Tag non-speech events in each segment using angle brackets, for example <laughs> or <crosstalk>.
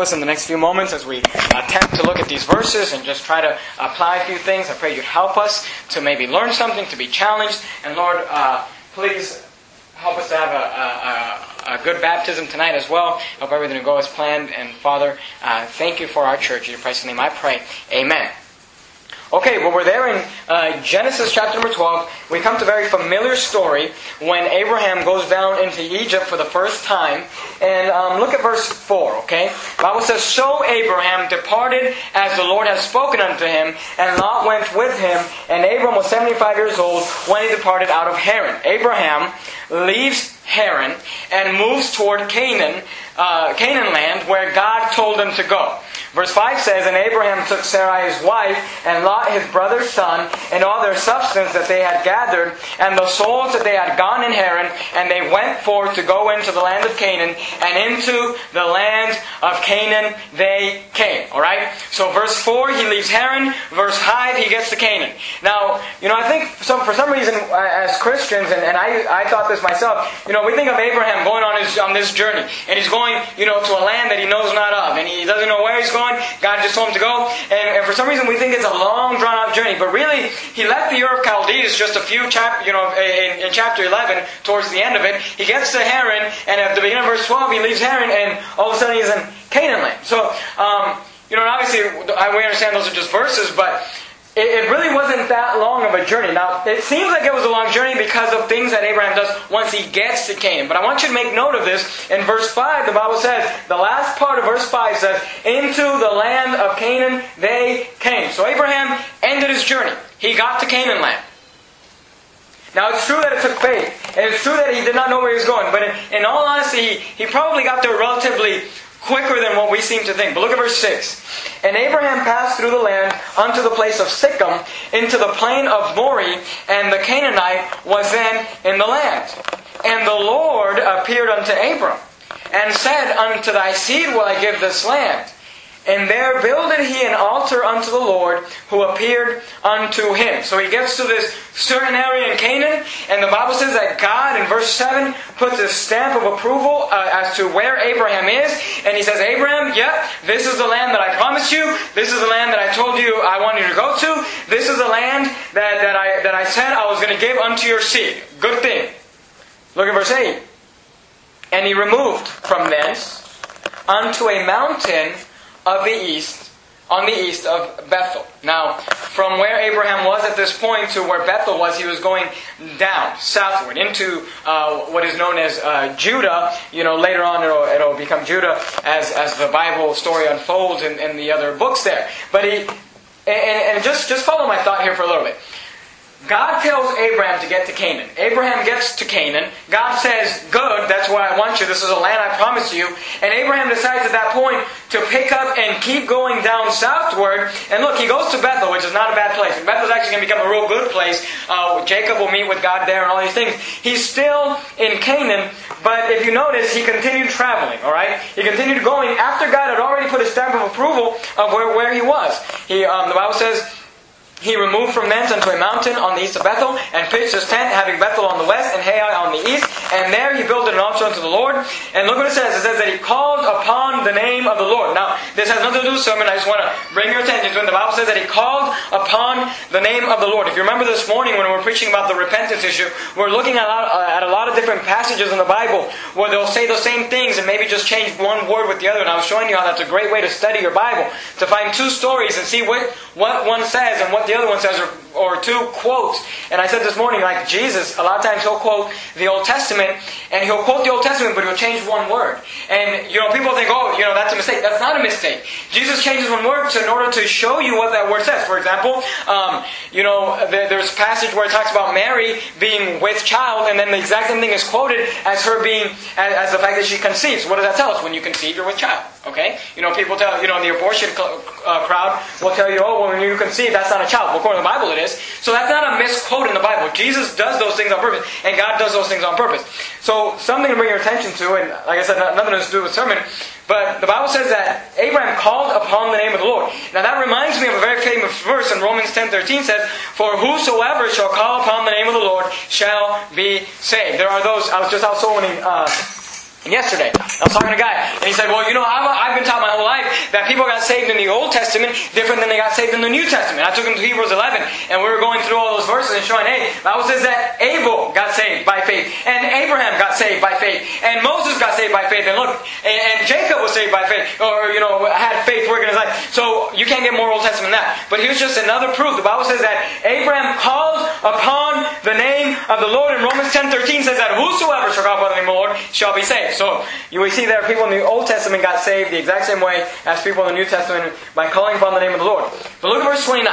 us in the next few moments as we attempt to look at these verses and just try to apply a few things. I pray you'd help us to maybe learn something, to be challenged. And Lord, uh, please help us to have a, a, a, good baptism tonight as well. Help everything to go as planned. And Father, uh, thank you for our church. In your Christ's name I pray. Amen. Okay, well, we're there in uh, Genesis chapter number 12. We come to a very familiar story when Abraham goes down into Egypt for the first time. And um, look at verse 4, okay? The Bible says, So Abraham departed as the Lord had spoken unto him, and Lot went with him. And Abram was 75 years old when he departed out of Haran. Abraham leaves Haran and moves toward Canaan, uh, Canaan land, where God told him to go. Verse 5 says, And Abraham took Sarai his wife, and Lot his brother's son, and all their substance that they had gathered, and the souls that they had gone in Haran, and they went forth to go into the land of Canaan, and into the land of Canaan they came. Alright? So verse 4, he leaves Haran. Verse 5, he gets to Canaan. Now, you know, I think some, for some reason, as Christians, and, and I, I thought this myself, you know, we think of Abraham going on, his, on this journey, and he's going, you know, to a land that he knows not of, and he doesn't know where he's going going. God just told him to go. And, and for some reason we think it's a long, drawn out journey. But really, he left the Ur of Chaldees just a few chap, you know, in, in, chapter 11, towards the end of it. He gets to Haran, and at the beginning of verse 12, he leaves Haran, and all of a sudden he's in Canaan land. So, um, you know, obviously, we understand those are just verses, but it, really wasn't that long of a journey. Now, it seems like it was a long journey because of things that Abraham does once he gets to Canaan. But I want you to make note of this. In verse 5, the Bible says, the last part of verse 5 says, Into the land of Canaan they came. So Abraham ended his journey. He got to Canaan land. Now, it's true that it took faith, and it's true that he did not know where he was going, but in, in all honesty, he, he probably got there relatively quicker than what we seem to think. But look at verse 6. And Abraham passed through the land unto the place of Sichem, into the plain of Moreh, and the Canaanite was then in the land. And the Lord appeared unto Abram, and said, Unto thy seed will I give this land. And there builded he an altar unto the Lord who appeared unto him. So he gets to this certain area in Canaan, and the Bible says that God, in verse 7, puts a stamp of approval uh, as to where Abraham is. And he says, Abraham, yep, this is the land that I promised you. This is the land that I told you I wanted you to go to. This is the land that, that, I, that I said I was going to give unto your seed. Good thing. Look at verse 8. And he removed from thence unto a mountain of the east, on the east of Bethel. Now, from where Abraham was at this point to where Bethel was, he was going down, southward, into uh, what is known as uh, Judah. You know, later on it'll, it'll become Judah as, as the Bible story unfolds in, in the other books there. But he, and, and just, just follow my thought here for a little bit. God tells Abraham to get to Canaan. Abraham gets to Canaan. God says, Good, that's where I want you. This is a land I promise you. And Abraham decides at that point to pick up and keep going down southward. And look, he goes to Bethel, which is not a bad place. And Bethel's actually going to become a real good place. Uh, Jacob will meet with God there and all these things. He's still in Canaan, but if you notice, he continued traveling, alright? He continued going after God had already put a stamp of approval of where, where he was. He, um, the Bible says, he removed from thence unto a mountain on the east of Bethel, and pitched his tent, having Bethel on the west and Hai on the east. And there he built an altar unto the Lord. And look what it says. It says that he called upon the name of the Lord. Now, this has nothing to do with sermon. I just want to bring your attention to it. The Bible says that he called upon the name of the Lord. If you remember this morning when we were preaching about the repentance issue, we're looking at a lot, uh, at a lot of different passages in the Bible where they'll say the same things and maybe just change one word with the other. And I was showing you how that's a great way to study your Bible. To find two stories and see what, what one says and what the the other one says, or, two quotes. And I said this morning, like Jesus, a lot of times he'll quote the Old Testament, and he'll quote the Old Testament, but he'll change one word. And, you know, people think, oh, you know, that's a mistake. That's not a mistake. Jesus changes one word in order to show you what that word says. For example, um, you know, there's a passage where it talks about Mary being with child, and then the exact same thing is quoted as her being, as, as the fact that she conceives. What does that tell us? When you conceive, you're with child. Okay? You know, people tell, you know, the abortion uh, crowd will tell you, oh, well, when you conceive, that's not a child. Well, according to the Bible, it is. So that's not a misquote in the Bible. Jesus does those things on purpose, and God does those things on purpose. So something to bring your attention to, and like I said, nothing has to do with sermon, but the Bible says that Abraham called upon the name of the Lord. Now that reminds me of a very famous verse in Romans 10:13 says, "For whosoever shall call upon the name of the Lord shall be saved." There are those. I was just out soul winning. Uh, yesterday. I was talking to a guy, and he said, Well, you know, I've, I've, been taught my whole life that people got saved in the Old Testament different than they got saved in the New Testament. I took him to Hebrews 11, and we were going through all those verses and showing, hey, the Bible says that Abel got saved by faith, and Abraham got saved by faith, and Moses got saved by faith, and look, and, and Jacob was saved by faith, or, you know, had faith working his life. So you can't get more Old Testament than that. But here's just another proof. The Bible says that Abraham called upon the name of the Lord, and Romans 10 13 says that whosoever shall call upon the name of the Lord shall be saved. So you will see that people in the Old Testament got saved the exact same way as people in the New Testament by calling upon the name of the Lord. But look at verse 29.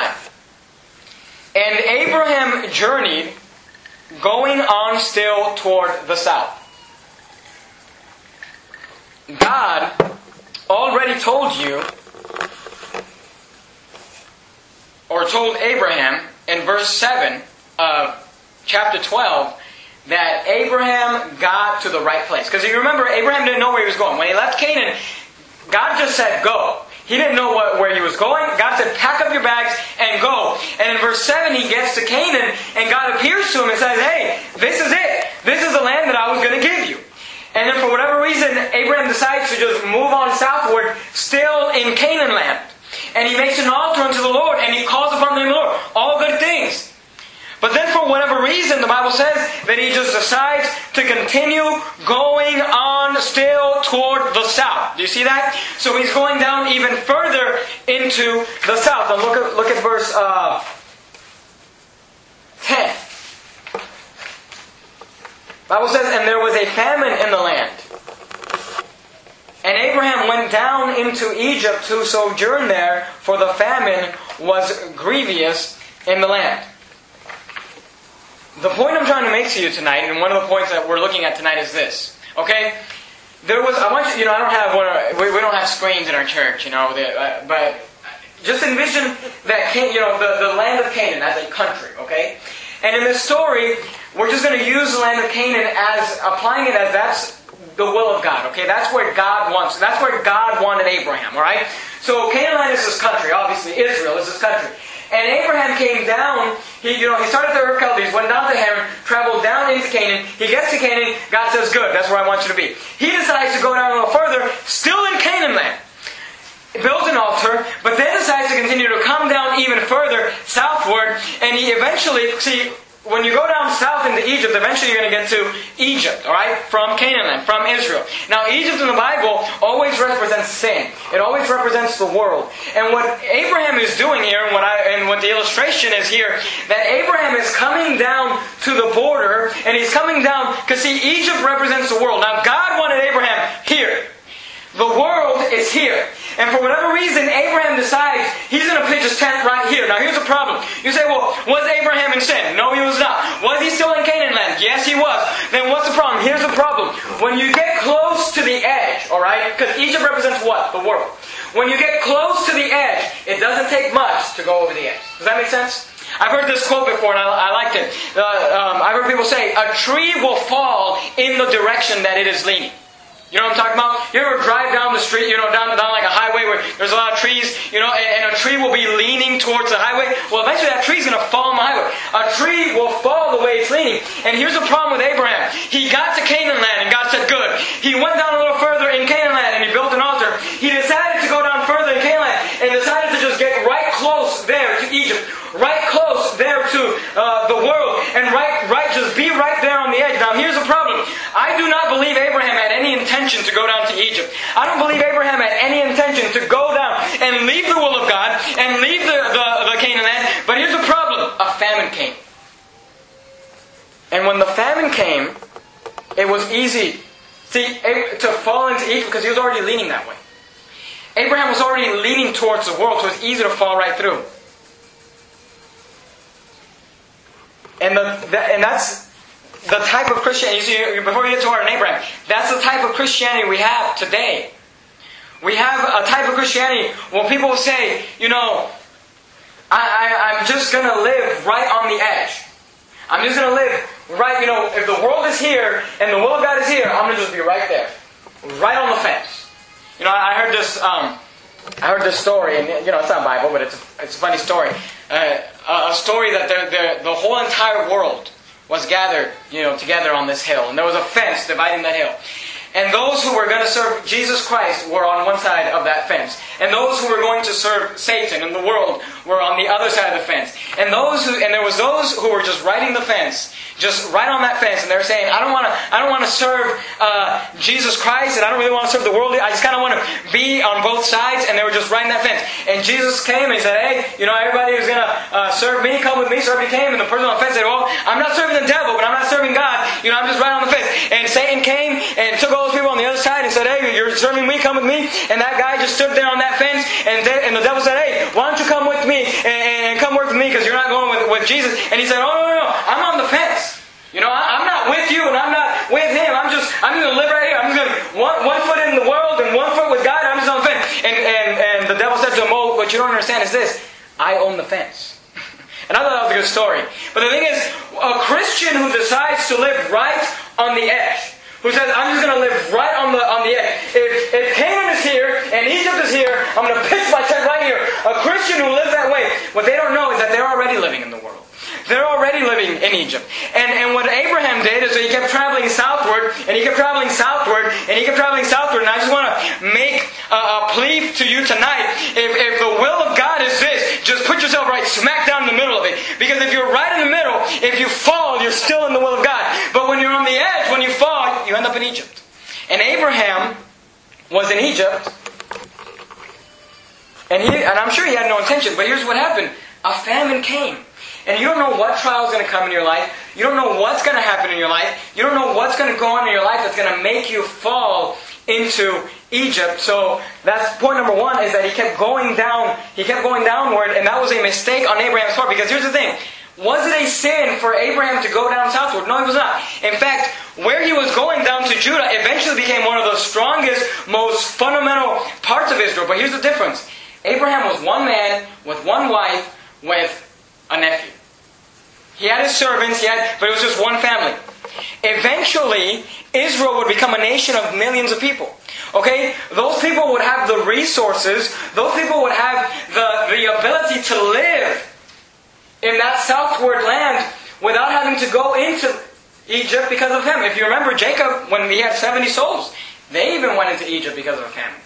And Abraham journeyed, going on still toward the south. God already told you, or told Abraham in verse 7 of chapter 12, that Abraham got to the right place. Because you remember, Abraham didn't know where he was going. When he left Canaan, God just said, go. He didn't know what, where he was going. God said, pack up your bags and go. And in verse 7, he gets to Canaan, and God appears to him and says, hey, this is it. This is the land that I was going to give you. And then for whatever reason, Abraham decides to just move on southward, still in Canaan land. And he makes an altar unto the Lord, and he calls upon the Lord. All good things. But then, for whatever reason, the Bible says that he just decides to continue going on still toward the south. Do you see that? So he's going down even further into the south. And look at, look at verse uh, 10. Bible says, And there was a famine in the land. And Abraham went down into Egypt to sojourn there, for the famine was grievous in the land. The point I'm trying to make to you tonight, and one of the points that we're looking at tonight is this. Okay? There was, I want you, you know, I don't have one, we, we don't have screens in our church, you know, uh, but just envision that, you know, the, the land of Canaan as a country, okay? And in this story, we're just going to use the land of Canaan as, applying it as that's the will of God, okay? That's where God wants, that's where God wanted Abraham, alright? So Canaan is this country, obviously. Israel is this country. And Abraham came down, he, you know, he started the Ur of Chaldees, went down to Haran, traveled down into Canaan. He gets to Canaan, God says, good, that's where I want you to be. He decides to go down a little further, still in Canaan land. Builds an altar, but then decides to continue to come down even further southward, and he eventually, see, when you go down south into Egypt, eventually you're going to get to Egypt, all right? From Canaan from Israel. Now, Egypt in the Bible always represents sin. It always represents the world. And what Abraham is doing here, and what I and what the illustration is here, that Abraham is coming down to the border, and he's coming down because see, Egypt represents the world. Now, God wanted Abraham here. The world is here. And for whatever reason, Abraham decides he's going to pitch his tent right here. Now, here's the problem. You say, well, was Abraham in sin? No, he was not. Was he still in Canaan land? Yes, he was. Then what's the problem? Here's the problem. When you get close to the edge, all right, because Egypt represents what? The world. When you get close to the edge, it doesn't take much to go over the edge. Does that make sense? I've heard this quote before and I, I liked it. Uh, um, I've heard people say, a tree will fall in the direction that it is leaning. You know what I'm talking about? You ever drive down the street, you know, down, down like a highway where there's a lot of trees, you know, and, and a tree will be leaning towards the highway? Well, eventually that tree's going to fall on the highway. A tree will fall the way it's leaning. And here's the problem with Abraham. He got to Canaan land and God said, good. He went down a little further in Canaan land and he built an altar. He decided to go down further in Canaan land and decided to just get right close there to Egypt. Right close there to uh, the world. And right, right, just be right there on the edge. Now here's the problem. I do not believe Abraham intention to go down to Egypt. I don't believe Abraham had any intention to go down and leave the will of God and leave the, the, the Canaan. But here's the problem a famine came. And when the famine came, it was easy see, to fall into Egypt because he was already leaning that way. Abraham was already leaning towards the world, so it was easy to fall right through. And, the, the and that's the type of Christianity, before we get to our Abraham, that's the type of Christianity we have today. We have a type of Christianity where people say, you know, I, am just going to live right on the edge. I'm just going to live right, you know, if the world is here and the will of God is here, I'm going to just be right there. Right on the fence. You know, I heard this, um, I heard this story, and you know, it's not Bible, but it's a, it's a funny story. Uh, a story that the, the, the whole entire world was gathered, you know, together on this hill. And there was a fence dividing the hill. And those who were going to serve Jesus Christ were on one side of that fence. And those who were going to serve Satan and the world were on the other side of the fence. And those who, and there was those who were just riding the fence, just right on that fence, and they're saying, "I don't want to, I don't want to serve uh, Jesus Christ, and I don't really want to serve the world. I just kind of want to be on both sides." And they were just riding that fence. And Jesus came and he said, "Hey, you know, everybody who's to uh, serve me, come with me." So he came, and the person on the fence said, "Well, I'm not serving the devil, but I'm not serving God. You know, I'm just right on the fence." And Satan came and took all those people on the other side and said, "Hey, you're serving me, come with me." And that guy just stood there on that fence, and, and the devil said, "Hey, why don't you come with me and, and come work with me because you're not going with, with Jesus?" And he said, "Oh no, no, no, I'm on the fence." You know, I, am not with you and I'm not with him. I'm just, I'm going to live right here. I'm going to, one, one foot in the world and one foot with God. I'm just on the fence. And, and, and the devil said to him, oh, what you don't understand is this. I own the fence. <laughs> and I thought that was a good story. But the thing is, a Christian who decides to live right on the edge, who says, I'm just going to live right on the, on the edge. If, if Canaan is here and Egypt is here, I'm going to pitch my tent right here. A Christian who lives that way, what they don't know is that they're already living in the. They're already living in Egypt. And, and what Abraham did is he kept traveling southward, and he kept traveling southward, and he kept traveling southward. And I just want to make a, a plea to you tonight. If, if the will of God is this, just put yourself right smack down in the middle of it. Because if you're right in the middle, if you fall, you're still in the will of God. But when you're on the edge, when you fall, you end up in Egypt. And Abraham was in Egypt. And, he, and I'm sure he had no intention, but here's what happened. A famine came. And you don't know what trial is going to come in your life. You don't know what's going to happen in your life. You don't know what's going to go on in your life that's going to make you fall into Egypt. So that's point number one is that he kept going down. He kept going downward, and that was a mistake on Abraham's part. Because here's the thing. Was it a sin for Abraham to go down southward? No, it was not. In fact, where he was going down to Judah eventually became one of the strongest, most fundamental parts of Israel. But here's the difference. Abraham was one man with one wife with a nephew. He had his servants, had, but it was just one family. Eventually, Israel would become a nation of millions of people. Okay? Those people would have the resources, those people would have the, the ability to live in that southward land without having to go into Egypt because of him. If you remember Jacob, when he had 70 souls, they even went into Egypt because of famine.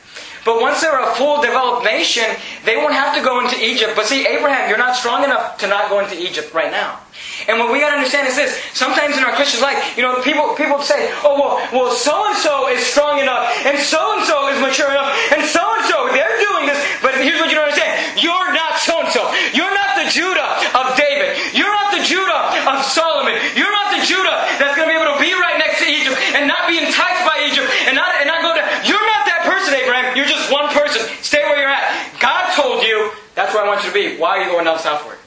But once they're a full developed nation, they won't have to go into Egypt. But see, Abraham, you're not strong enough to not go into Egypt right now. And what we gotta understand is this. Sometimes in our Christian life, you know, people people say, oh well, well so and so is strong enough, and so and so is mature enough, and so and so they're doing this. But here's what you don't understand: you're not so and so. You're not the Judah of David. You're not the Judah of Solomon. You're not the Judah that's gonna be able to be right next to Egypt and not be enticed by Egypt and not and not go to. You're not that person, Abraham. You're just one person. Stay where you're at. God told you that's where I want you to be. Why are you going down southward?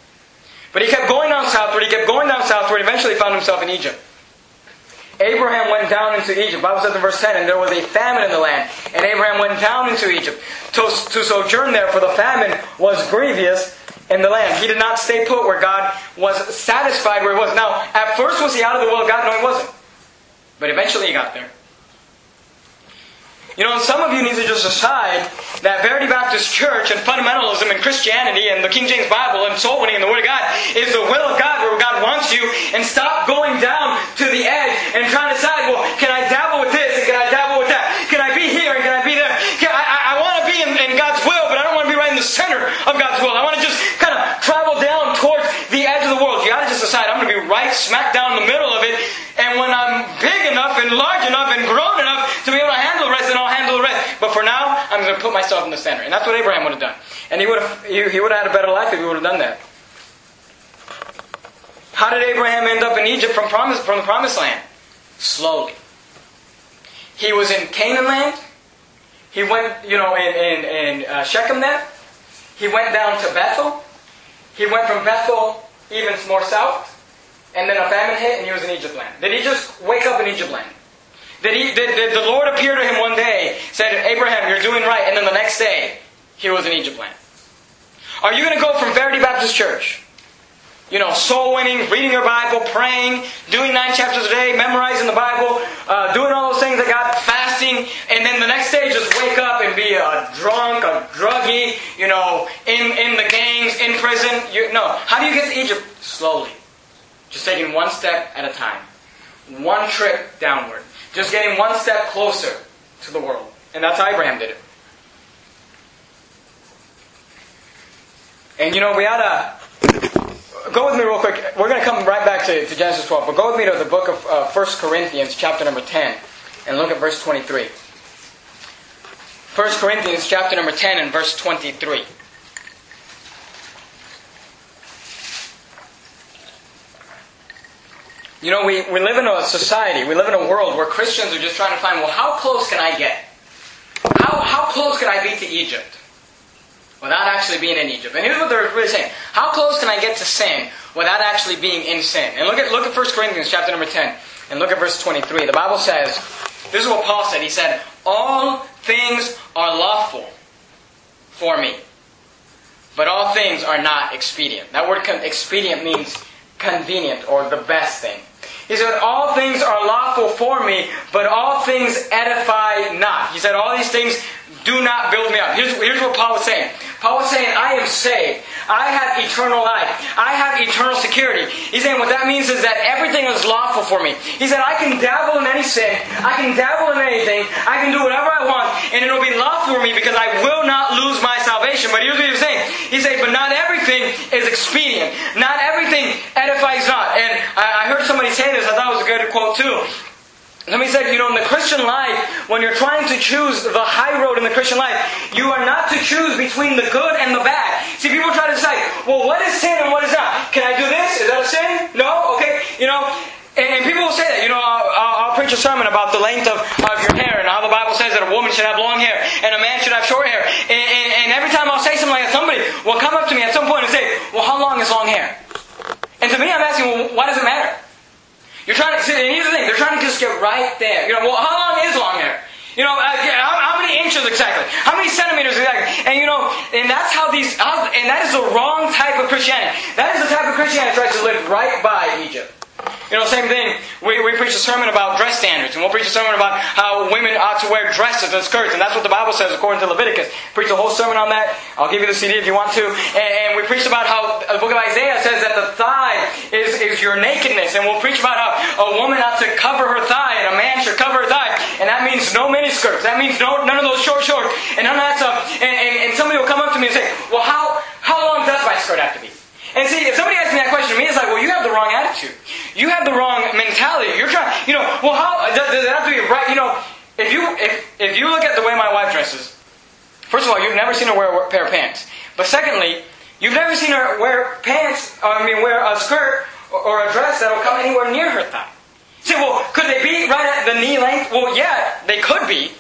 But he kept going down southward, he kept going down southward, eventually found himself in Egypt. Abraham went down into Egypt. Bible says in verse 10, and there was a famine in the land. And Abraham went down into Egypt to, to sojourn there, for the famine was grievous in the land. He did not stay put where God was satisfied where he was. Now, at first was he out of the will of God? No, he wasn't. But eventually he got there. You know, some of you need to just decide that Verity Baptist Church and fundamentalism and Christianity and the King James Bible and soul winning and the Word of God is the will of God where God wants you and stop going down to the edge and trying to decide, well, can I dabble with this and can I dabble with that? Can I be here and can I be there? Can, I, I, I want to be in, in God's will, but I don't want to be right in the center of God's will. I want to just kind of travel down towards the edge of the world. You got to just decide, I'm going to be right smack down in the middle of it. And when I'm big enough and large enough and grown enough to be able to handle the rest, then I'll handle the rest. But for now, I'm going to put myself in the center. And that's what Abraham would have done. And he would have, he, would have had a better life if he would have done that. How did Abraham end up in Egypt from, promise, from the promised land? Slowly. He was in Canaan land. He went, you know, in, in, in uh, Shechem then. He went down to Bethel. He went from Bethel even more south. And then a famine hit and he was in Egypt land. Did he just wake up in Egypt land? Did, he, did, did the Lord appear to him one day, said, Abraham, you're doing right, and then the next day, he was in Egypt land? Are you going to go from Verity Baptist Church, you know, soul winning, reading your Bible, praying, doing nine chapters a day, memorizing the Bible, uh, doing all those things that God, fasting, and then the next day just wake up and be a drunk, a druggie, you know, in, in the gangs, in prison? You, no. How do you get to Egypt? Slowly. Just taking one step at a time. One trip downward. Just getting one step closer to the world. And that's how Abraham did it. And you know, we ought to go with me real quick. We're going to come right back to, to, Genesis 12, but go with me to the book of uh, 1 Corinthians, chapter number 10, and look at verse 23. 1 Corinthians, chapter number 10, and verse 23. You know, we, we live in a society, we live in a world where Christians are just trying to find, well, how close can I get? How, how close can I be to Egypt? Without actually being in Egypt. And here's what they're really saying. How close can I get to sin without actually being in sin? And look at, look at 1 Corinthians chapter number 10 and look at verse 23. The Bible says, this is what Paul said. He said, All things are lawful for me, but all things are not expedient. That word expedient means convenient or the best thing. He said, All things are lawful for me, but all things edify not. He said, All these things do not build me up. Here's, here's what Paul was saying. Paul was saying, I am saved. I have eternal life. I have eternal security. He's saying what that means is that everything is lawful for me. He said, I can dabble in any sin. I can dabble in anything. I can do whatever I want, and it'll be lawful for me because I will not lose my salvation. But here's what he was saying. He said, but not everything is expedient. Not everything edifies not. And I, I heard somebody say this. I thought it was a good quote too. Somebody said, you know, in the Christian life, when you're trying to choose the high road in the Christian life, you are not to choose between the good and the bad. See, people try to decide, well, what is sin and what is not? Can I do this? Is that a sin? No? Okay. You know, and, and people will say that. You know, I'll, I'll, I'll, preach a sermon about the length of, of your hair and how the Bible says that a woman should have long hair and a man should have short hair. And, and, and every time I'll say something like that, somebody will come up to me at some point and say, well, how long is long hair? And to me, I'm asking, well, why does it matter? You're trying to, see, and here's the thing, they're trying to just get right there. You know, well, how long is long hair? You know, uh, how, how, many inches exactly? How many centimeters exactly? And you know, and that's how these, and that is the wrong type of Christianity. That is the type of Christianity that tries to live right by Egypt. You know, same thing. We, we preach a sermon about dress standards, and we'll preach a sermon about how women ought to wear dresses and skirts, and that's what the Bible says according to Leviticus. Preach a whole sermon on that. I'll give you the CD if you want to. And, and we preach about how the book of Isaiah says that the thigh is, is your nakedness, and we'll preach about how a woman ought to cover her thigh, and a man should cover her thigh, and that means no mini skirts. That means no none of those short shorts, and none of that stuff. And, and, and somebody will come up to me and say, "Well, how how long does my skirt have to be?" And see, if somebody asks me that question to me, it's like, well, you have the wrong attitude. You have the wrong mentality. You're trying, you know, well, how does, it have to be right? You know, if you if if you look at the way my wife dresses, first of all, you've never seen her wear a pair of pants. But secondly, you've never seen her wear pants. I mean, wear a skirt or a dress that'll come anywhere near her thigh. See, well, could they be right at the knee length? Well, yeah, they could be.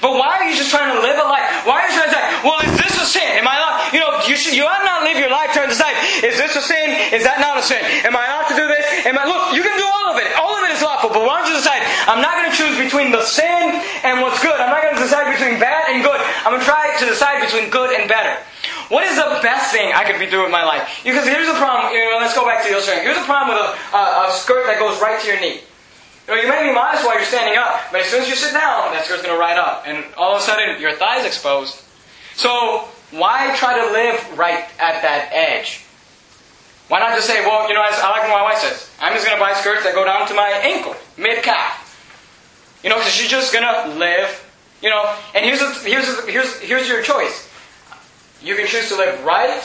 But why are you just trying to live a life? Why are you trying to say, well, is this a sin? Am I? You know, you should, you ought not live your life trying to decide, is this a sin? Is that not a sin? Am I allowed to do this? Am I, look, you can do all of it. All of it is lawful. But why don't you decide, I'm not going to choose between the sin and what's good. I'm not going to decide between bad and good. I'm going to try to decide between good and better. What is the best thing I could be doing with my life? Because here's the problem. You know, let's go back to the illustration. Here's the problem with a, a, a skirt that goes right to your knee. You, know, you may be modest while you're standing up, but as soon as you sit down, that skirt's going to ride up. And all of a sudden, your thigh's exposed. So, why try to live right at that edge? Why not just say, well, you know, as I like what my wife says, I'm just going to buy skirts that go down to my ankle, mid calf. You know, because she's just going to live, you know, and here's, a, here's, a, here's, here's your choice. You can choose to live right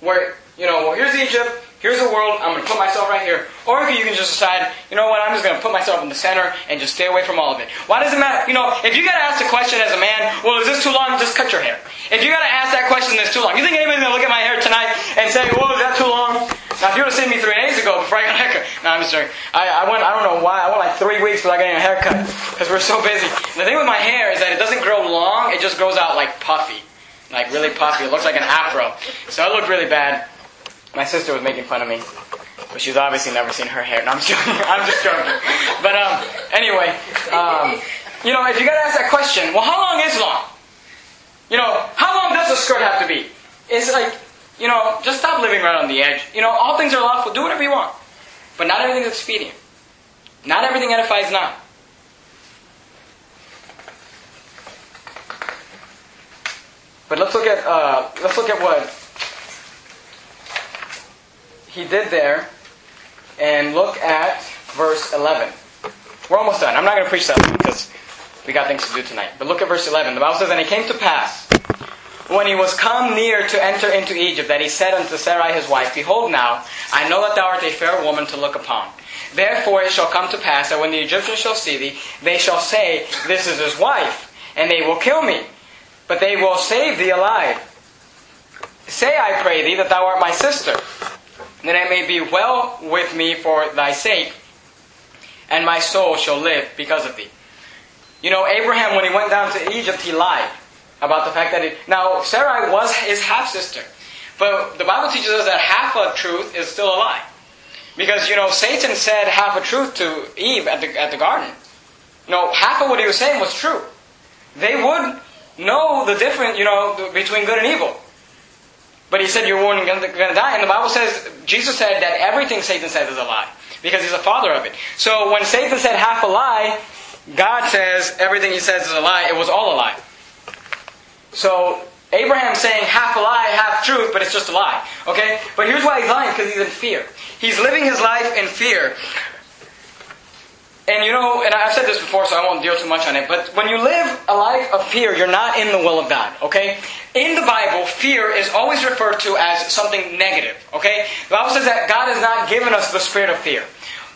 where, you know, well, here's Egypt, here's the world, I'm going to put myself right here. Or you can just decide, you know what, I'm just going to put myself in the center and just stay away from all of it. Why does it matter? You know, if you got to ask the question as a man, well, is this too long? Just cut your hair. If you got to ask that question, it's too long. You think anybody's going to look at my hair tonight and say, well, is that too long? Now, if you would have seen me three days ago before I got a haircut, no, I'm just joking. I, I went, I don't know why, I went like three weeks without getting a haircut because we're so busy. The thing with my hair is that it doesn't grow long, it just grows out like puffy. Like really puffy. It looks like an afro. So it looked really bad. My sister was making fun of me. But she's obviously never seen her hair. No, I'm joking. <laughs> I'm just joking. But um, anyway, um, you know, if you got to ask that question, well, how long is long? You know, how long does a skirt have to be? It's like, you know, just stop living right on the edge. You know, all things are lawful. Do whatever you want. But not everything is expedient. Not everything edifies not. But let's look at uh, let's look at what he did there and look at verse 11. We're almost done. I'm not going to preach that because we got things to do tonight. But look at verse 11. The Bible says, And it came to pass, when he was come near to enter into Egypt, that he said unto Sarai his wife, Behold now, I know that thou art a fair woman to look upon. Therefore it shall come to pass that when the Egyptians shall see thee, they shall say, This is his wife, and they will kill me. But they will save thee alive. Say, I pray thee, that thou art my sister, that it may be well with me for thy sake, and my soul shall live because of thee. You know, Abraham, when he went down to Egypt, he lied about the fact that. Now, Sarai was his half sister. But the Bible teaches us that half a truth is still a lie. Because, you know, Satan said half a truth to Eve at the, at the garden. No, half of what he was saying was true. They would know the difference, you know, between good and evil. But he said, You're going to die. And the Bible says, Jesus said that everything Satan says is a lie. Because he's the father of it. So when Satan said half a lie, God says everything he says is a lie. It was all a lie. So Abraham's saying half a lie, half truth, but it's just a lie. Okay? But here's why he's lying, because he's in fear. He's living his life in fear. And you know, and I've said this before, so I won't deal too much on it, but when you live a life of fear, you're not in the will of God, okay? In the Bible, fear is always referred to as something negative, okay? The Bible says that God has not given us the spirit of fear.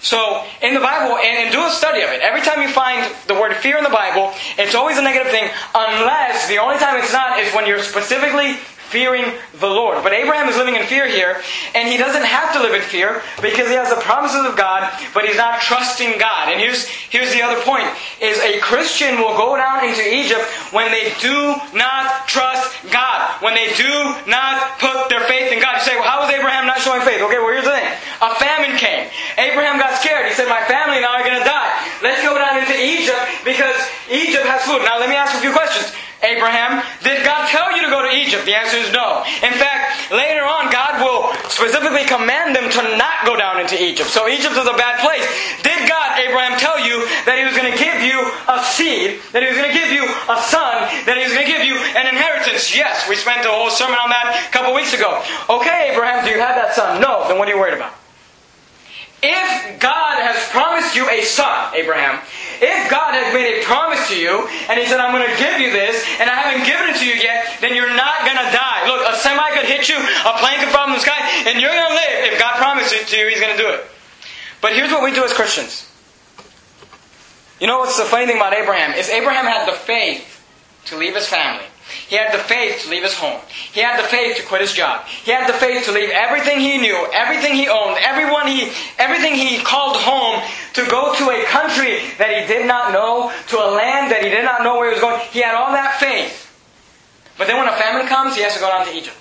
So, in the Bible, and, and, do a study of it, every time you find the word fear in the Bible, it's always a negative thing, unless the only time it's not is when you're specifically fearing the Lord. But Abraham is living in fear here, and he doesn't have to live in fear because he has the promises of God, but he's not trusting God. And here's, here's the other point, is a Christian will go down into Egypt when they do not trust God, when they do not put their faith in God. You say, well, how was Abraham not showing faith? Okay, well, here's the thing. A famine came. Abraham got scared. He said, my family now are going to die. Let's go down into Egypt because Egypt has food. Now, let me ask a few questions. Abraham, did God tell you to go to Egypt? The answer is no. In fact, later on, God will specifically command them to not go down into Egypt. So Egypt is a bad place. Did God, Abraham, tell you that He was going to give you a seed, that He was going to give you a son, that He was going to give you an inheritance? Yes, we spent a whole sermon on that a couple weeks ago. Okay, Abraham, do you have that son? No. Then what are you worried about? If God has promised you a son, Abraham, if God has made a promise to you, and He said, I'm going to give you this, and I haven't given it to you yet, then you're not going to die. Look, a semi could hit you, a plane could fall from the sky, and you're going to live. If God promised it to you, He's going to do it. But here's what we do as Christians. You know what's the funny thing about Abraham? Is Abraham had the faith to leave his family he had the faith to leave his home. He had the faith to quit his job. He had the faith to leave everything he knew, everything he owned, everyone he, everything he called home to go to a country that he did not know, to a land that he did not know where he was going. He had all that faith. But then when a famine comes, he has to go down to Egypt.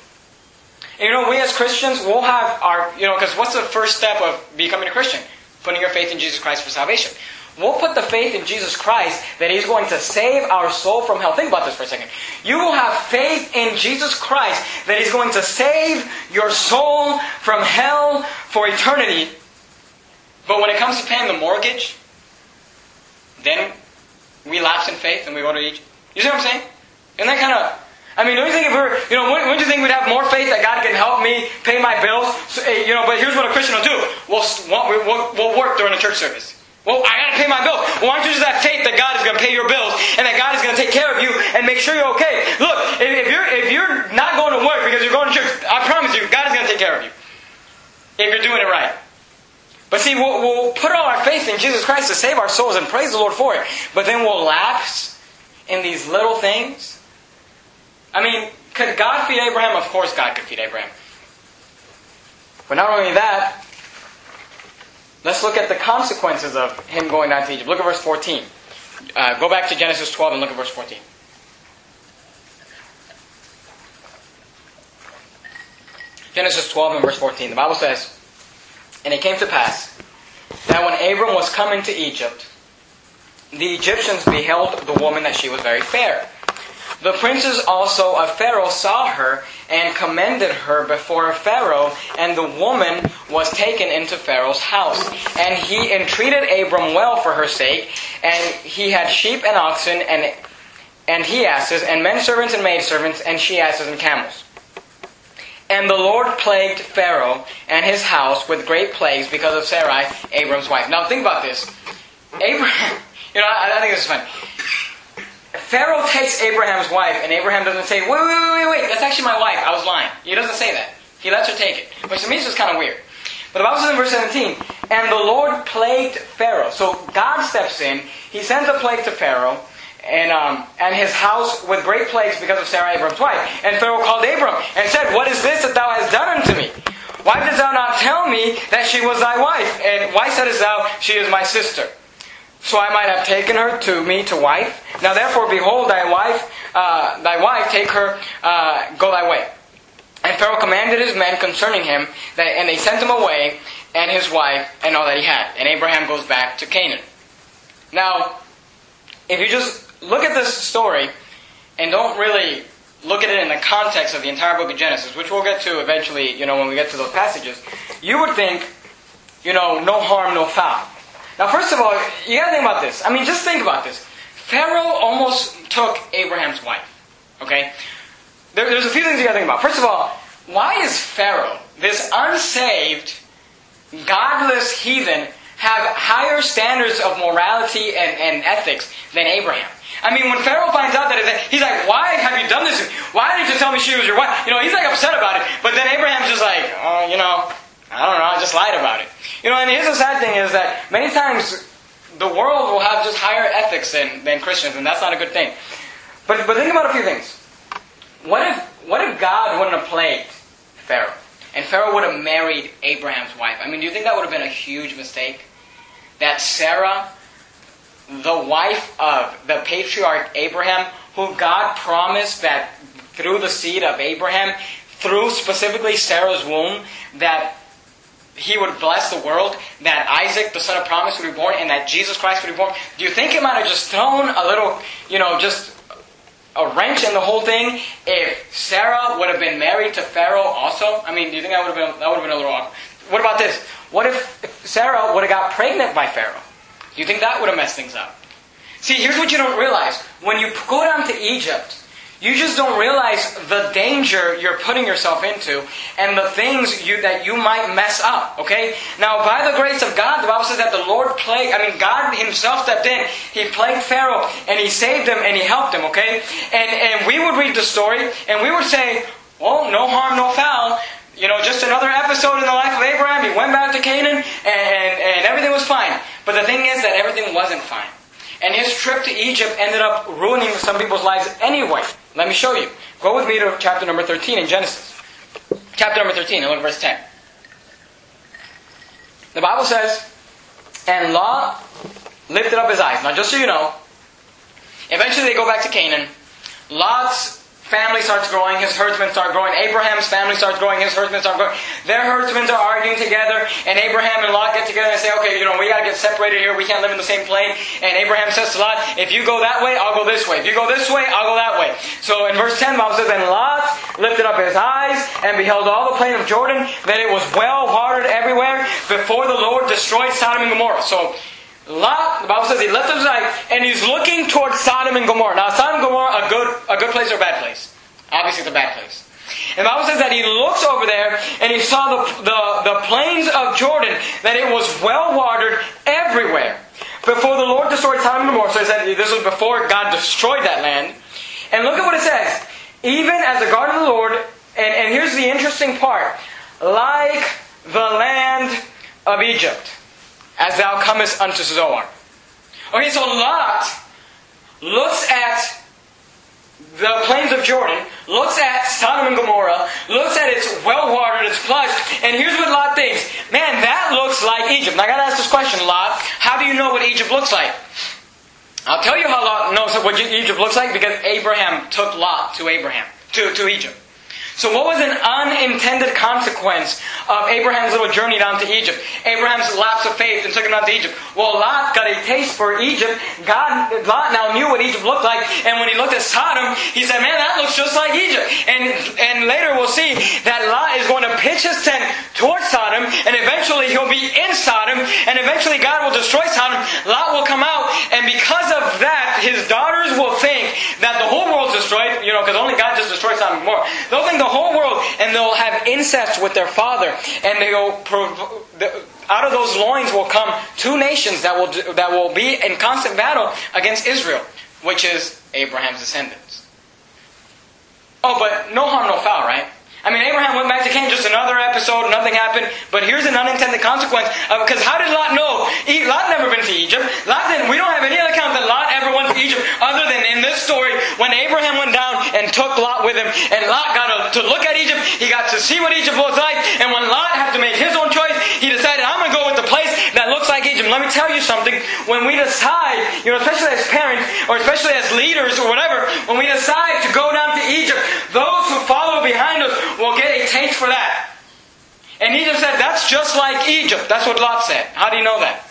And you know, we as Christians, we'll have our, you know, because what's the first step of becoming a Christian? Putting your faith in Jesus Christ for salvation. We'll put the faith in Jesus Christ that He's going to save our soul from hell. Think about this for a second. You will have faith in Jesus Christ that He's going to save your soul from hell for eternity. But when it comes to paying the mortgage, then we lapse in faith and we go to Egypt. You see what I'm saying? Isn't that kind of I mean, don't you think if we're, you know, wouldn't you think we'd have more faith that God can help me pay my bills? So, eh, you know, but here's what a Christian will do: we'll, we'll, we'll work during a church service. Well, I got to pay my bills. Why don't you just have faith that God is to pay your bills and that God is to take care of you and make sure you're okay? Look, if, you're if you're not going to work because you're going to church, I promise you, God is to take care of you if you're doing it right. But see, we'll, we'll put all our faith in Jesus Christ to save our souls and praise the Lord for it. But then we'll lapse in these little things. I mean, could God feed Abraham? Of course, God could feed Abraham. But not only that, Let's look at the consequences of him going down to Egypt. Look at verse 14. Uh, go back to Genesis 12 and look at verse 14. Genesis 12 and verse 14. The Bible says, And it came to pass that when Abram was coming to Egypt, the Egyptians beheld the woman that she was very fair. The princes also of Pharaoh saw her and commended her before Pharaoh, and the woman was taken into Pharaoh's house. And he entreated Abram well for her sake, and he had sheep and oxen, and, and he asses, and men servants and maid servants, and she asses and camels. And the Lord plagued Pharaoh and his house with great plagues because of Sarai, Abram's wife. Now think about this. Abraham, <laughs> you know, I, I think this is funny. Pharaoh takes Abraham's wife, and Abraham doesn't say, wait, wait, wait, wait, that's actually my wife. I was lying. He doesn't say that. He lets her take it. Which to me is just kind of weird. But the Bible says in verse 17, and the Lord plagued Pharaoh. So God steps in. He sends a plague to Pharaoh and, um, and his house with great plagues because of Sarah, Abram's wife. And Pharaoh called Abram and said, What is this that thou hast done unto me? Why didst thou not tell me that she was thy wife? And why saidst thou, She is my sister? So I might have taken her to me to wife. Now therefore, behold, thy wife, uh, thy wife, take her, uh, go thy way. And Pharaoh commanded his men concerning him, that, and they sent him away, and his wife, and all that he had. And Abraham goes back to Canaan. Now, if you just look at this story and don't really look at it in the context of the entire book of Genesis, which we'll get to eventually, you know, when we get to those passages, you would think, you know, no harm, no foul. Now, first of all, you gotta think about this. I mean, just think about this. Pharaoh almost took Abraham's wife. Okay? There, there's a few things you gotta think about. First of all, why is Pharaoh, this unsaved, godless heathen, have higher standards of morality and, and ethics than Abraham? I mean, when Pharaoh finds out that, he's like, why have you done this? Why didn't you tell me she was your wife? You know, he's like upset about it. But then Abraham's just like, oh, you know, I don't know, I just lied about it. You know, and here's the sad thing is that many times the world will have just higher ethics than, than Christians, and that's not a good thing. But, but think about a few things. What if, what if God wouldn't have plagued Pharaoh? And Pharaoh would have married Abraham's wife. I mean, do you think that would have been a huge mistake? That Sarah the wife of the patriarch Abraham, who God promised that through the seed of Abraham, through specifically Sarah's womb, that he would bless the world, that Isaac, the son of promise, would be born, and that Jesus Christ would be born. Do you think it might have just thrown a little, you know, just a wrench in the whole thing if Sarah would have been married to Pharaoh also? I mean, do you think that would have been that would have been a little awkward? What about this? What if Sarah would have got pregnant by Pharaoh? Do you think that would have messed things up? See, here's what you don't realize. When you go down to Egypt, you just don't realize the danger you're putting yourself into and the things you, that you might mess up, okay? Now, by the grace of God, the Bible says that the Lord plagued, I mean, God Himself stepped in. He plagued Pharaoh and He saved him and He helped him, okay? And, and we would read the story and we would say, well, no harm, no foul you know, just another episode in the life of Abraham. He went back to Canaan and, and, and everything was fine. But the thing is that everything wasn't fine. And his trip to Egypt ended up ruining some people's lives anyway. Let me show you. Go with me to chapter number 13 in Genesis. Chapter number 13, and look at verse 10. The Bible says, And Lot lifted up his eyes. Now, just so you know, eventually they go back to Canaan. Lot's family starts growing, his herdsmen start growing. Abraham's family starts growing, his herdsmen start growing. Their herdsmen are arguing together, and Abraham and Lot get together and say, okay, you know, we gotta get separated here, we can't live in the same plane. And Abraham says to Lot, if you go that way, I'll go this way. If you go this way, I'll go that way. So in verse 10, Bible says, And Lot lifted up his eyes and beheld all the plain of Jordan, that it was well watered everywhere, before the Lord destroyed Sodom and Gomorrah. So Lot, the Bible says he left his eyes and he's looking towards Sodom and Gomorrah. Now, Sodom and Gomorrah, a good, a good place or a bad place? Obviously, it's a bad place. And the Bible says that he looks over there and he saw the, the, the plains of Jordan, that it was well watered everywhere. Before the Lord destroyed Sodom and Gomorrah, so he said this was before God destroyed that land. And look at what it says. Even as the garden of the Lord, and, and here's the interesting part, like the land of Egypt as thou comest unto Zoar. Okay, so Lot looks at the plains of Jordan, looks at Sodom and Gomorrah, looks at its well watered, its plush, and here's what Lot thinks Man, that looks like Egypt. Now I gotta ask this question, Lot. How do you know what Egypt looks like? I'll tell you how Lot knows what Egypt looks like because Abraham took Lot to Abraham, to, to Egypt. So, what was an unintended consequence of Abraham's little journey down to Egypt? Abraham's lapse of faith and took him down to Egypt. Well, Lot got a taste for Egypt. God, Lot now knew what Egypt looked like, and when he looked at Sodom, he said, "Man, that looks just like Egypt." And and later we'll see that Lot is going to pitch his tent towards Sodom, and eventually he'll be in Sodom, and eventually God will destroy Sodom. Lot will come out, and because of that, his daughters will think that the whole world's destroyed. You know, because only God just destroyed Sodom Gomorrah. they'll think the whole world, and they'll have incest with their father, and they'll out of those loins will come two nations that will that will be in constant battle against Israel, which is Abraham's descendants. Oh, but no harm, no foul, right? I mean, Abraham went back to Canaan, just another episode, nothing happened. But here's an unintended consequence. Because how did Lot know? Lot never been to Egypt. Lot didn't, we don't have any other account that Lot ever went to Egypt other than in this story when Abraham went down and took Lot with him. And Lot got to, to look at Egypt. He got to see what Egypt was like. And when Lot had to make his own choice, he decided, I'm going to go with the place that looks like Egypt. Let me tell you something. When we decide, you know, especially as parents or especially as leaders or whatever, when we decide to go down to Egypt, those who follow behind us will get a taste for that. And he just said, that's just like Egypt. That's what Lot said. How do you know that?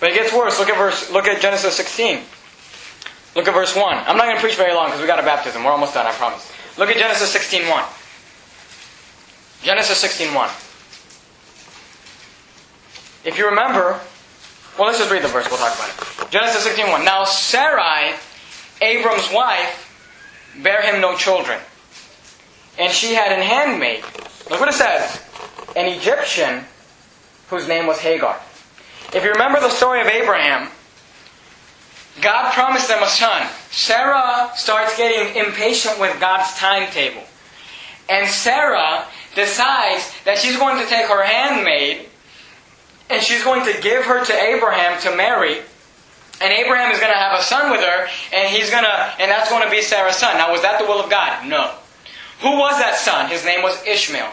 But it gets worse. Look at verse. Look at Genesis 16. Look at verse 1. I'm not going to preach very long because we got a baptism. We're almost done, I promise. Look at Genesis 16.1. Genesis 16.1. If you remember, well, let's just read the verse. We'll talk about it. Genesis 16.1. Now Sarai, Abram's wife, bare him no children. And she had an handmaid. Look what it says. An Egyptian whose name was Hagar. If you remember the story of Abraham, God promised them a son. Sarah starts getting impatient with God's timetable. And Sarah decides that she's going to take her handmaid and she's going to give her to Abraham to marry. And Abraham is going to have a son with her, and he's going to, and that's going to be Sarah's son. Now, was that the will of God? No. Who was that son? His name was Ishmael.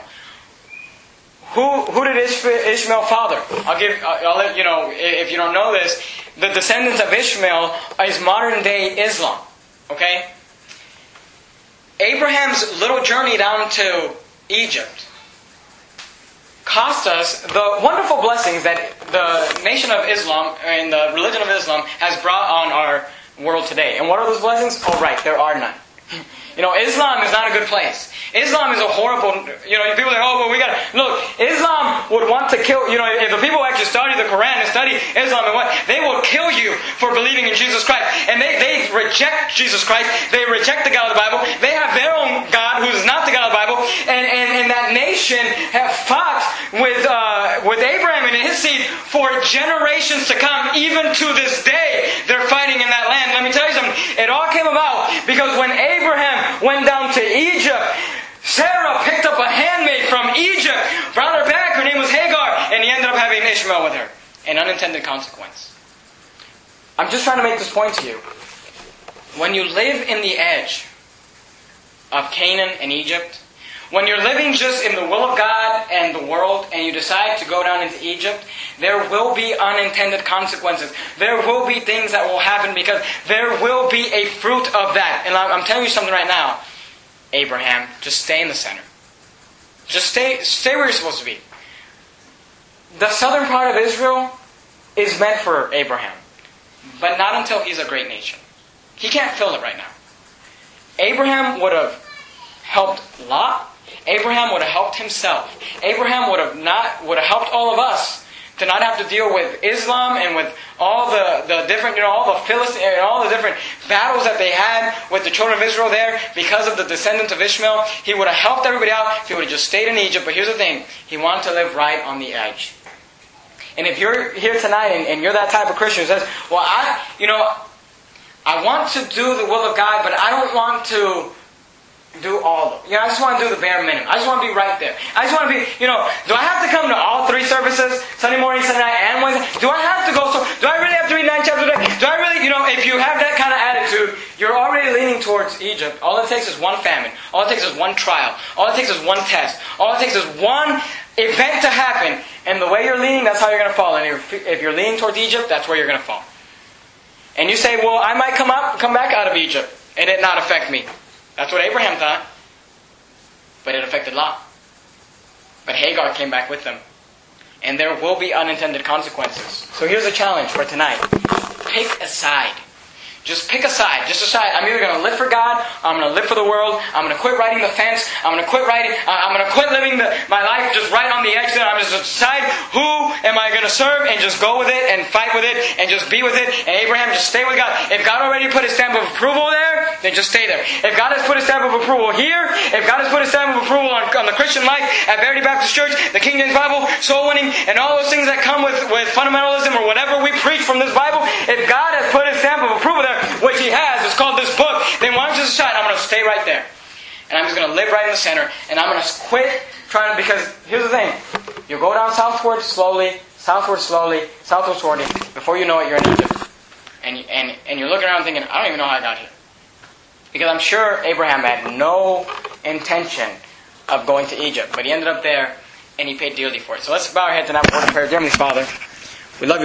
Who, who did Ishmael father? I'll give, I'll let you know, if you don't know this, the descendants of Ishmael is modern day Islam. Okay? Abraham's little journey down to Egypt cost us the wonderful blessings that the nation of Islam and the religion of Islam has brought on our world today. And what are those blessings? Oh, right, there are none. You know, Islam is not a good place. Islam is a horrible, you know, people like, oh, well, we gotta, look, Islam would want to kill, you know, if the people actually study the Quran and study Islam and what, they will kill you for believing in Jesus Christ. And they, they reject Jesus Christ. They reject the God of the Bible. They have their own God who is not the God of the Bible. And, and, and that nation have fought with, uh, with Abraham and his seed for generations to come. Even to this day, they're fighting in that land. Let me tell you something. It all came about because when Abraham went down to Egypt, Sarah picked up a handmaid from Egypt, brought her back. Her name was Hagar, and he ended up having Ishmael with her. An unintended consequence. I'm just trying to make this point to you. When you live in the edge of Canaan and Egypt, when you're living just in the will of God and the world, and you decide to go down into Egypt, there will be unintended consequences. There will be things that will happen because there will be a fruit of that. And I'm telling you something right now. Abraham, just stay in the center. Just stay, stay where you're supposed to be. The southern part of Israel is meant for Abraham, but not until he's a great nation. He can't fill it right now. Abraham would have helped Lot. Abraham would have helped himself. Abraham would have not would have helped all of us to not have to deal with Islam and with all the, the different, you know, all the Philistines and all the different battles that they had with the children of Israel there because of the descendants of Ishmael. He would have helped everybody out if he would have just stayed in Egypt. But here's the thing. He wanted to live right on the edge. And if you're here tonight and, and you're that type of Christian who says, well, I, you know, I want to do the will of God, but I don't want to do all of it. You know, I just want to do the bare minimum. I just want to be right there. I just want to be, you know, do I have to come to all three services, Sunday morning, Sunday night, and Wednesday? Do I have to go so do I really have to read nine chapters a day? Do I really, you know, if you have that kind of attitude, you're already leaning towards Egypt. All it takes is one famine. All it takes is one trial. All it takes is one test. All it takes is one event to happen. And the way you're leaning, that's how you're going to fall. And if you're leaning towards Egypt, that's where you're going to fall. And you say, well, I might come up, come back out of Egypt, and it not affect me. That's what Abraham thought. But it affected Lot. But Hagar came back with them. And there will be unintended consequences. So here's a challenge for tonight. Pick a side. Just pick a side. Just decide. I'm either going to live for God, I'm going to live for the world. I'm going to quit riding the fence. I'm going to quit riding. Uh, I'm going to quit living the, my life just right on the exit. I'm just going to decide who am I going to serve and just go with it and fight with it and just be with it. And Abraham just stay with God. If God already put his stamp of approval there, then just stay there. If God has put his stamp of approval here, if God has put his stamp of approval on, on the Christian life at Verity Baptist Church, the King James Bible, soul winning, and all those things that come with, with fundamentalism or whatever we preach from this Bible, if God has put his stamp of approval there, which he has, it's called this book, then why don't you just decide, I'm going to stay right there. And I'm just going to live right in the center, and I'm going to quit trying to, because here's the thing. You go down southward slowly, southward slowly, southward slowly, before you know it, you're in Egypt. And, and, and you're looking around thinking, I don't even know how I got here. Because I'm sure Abraham had no intention of going to Egypt, but he ended up there and he paid dearly for it. So let's bow our heads and have a word of prayer. Dear Heavenly Father, we love you.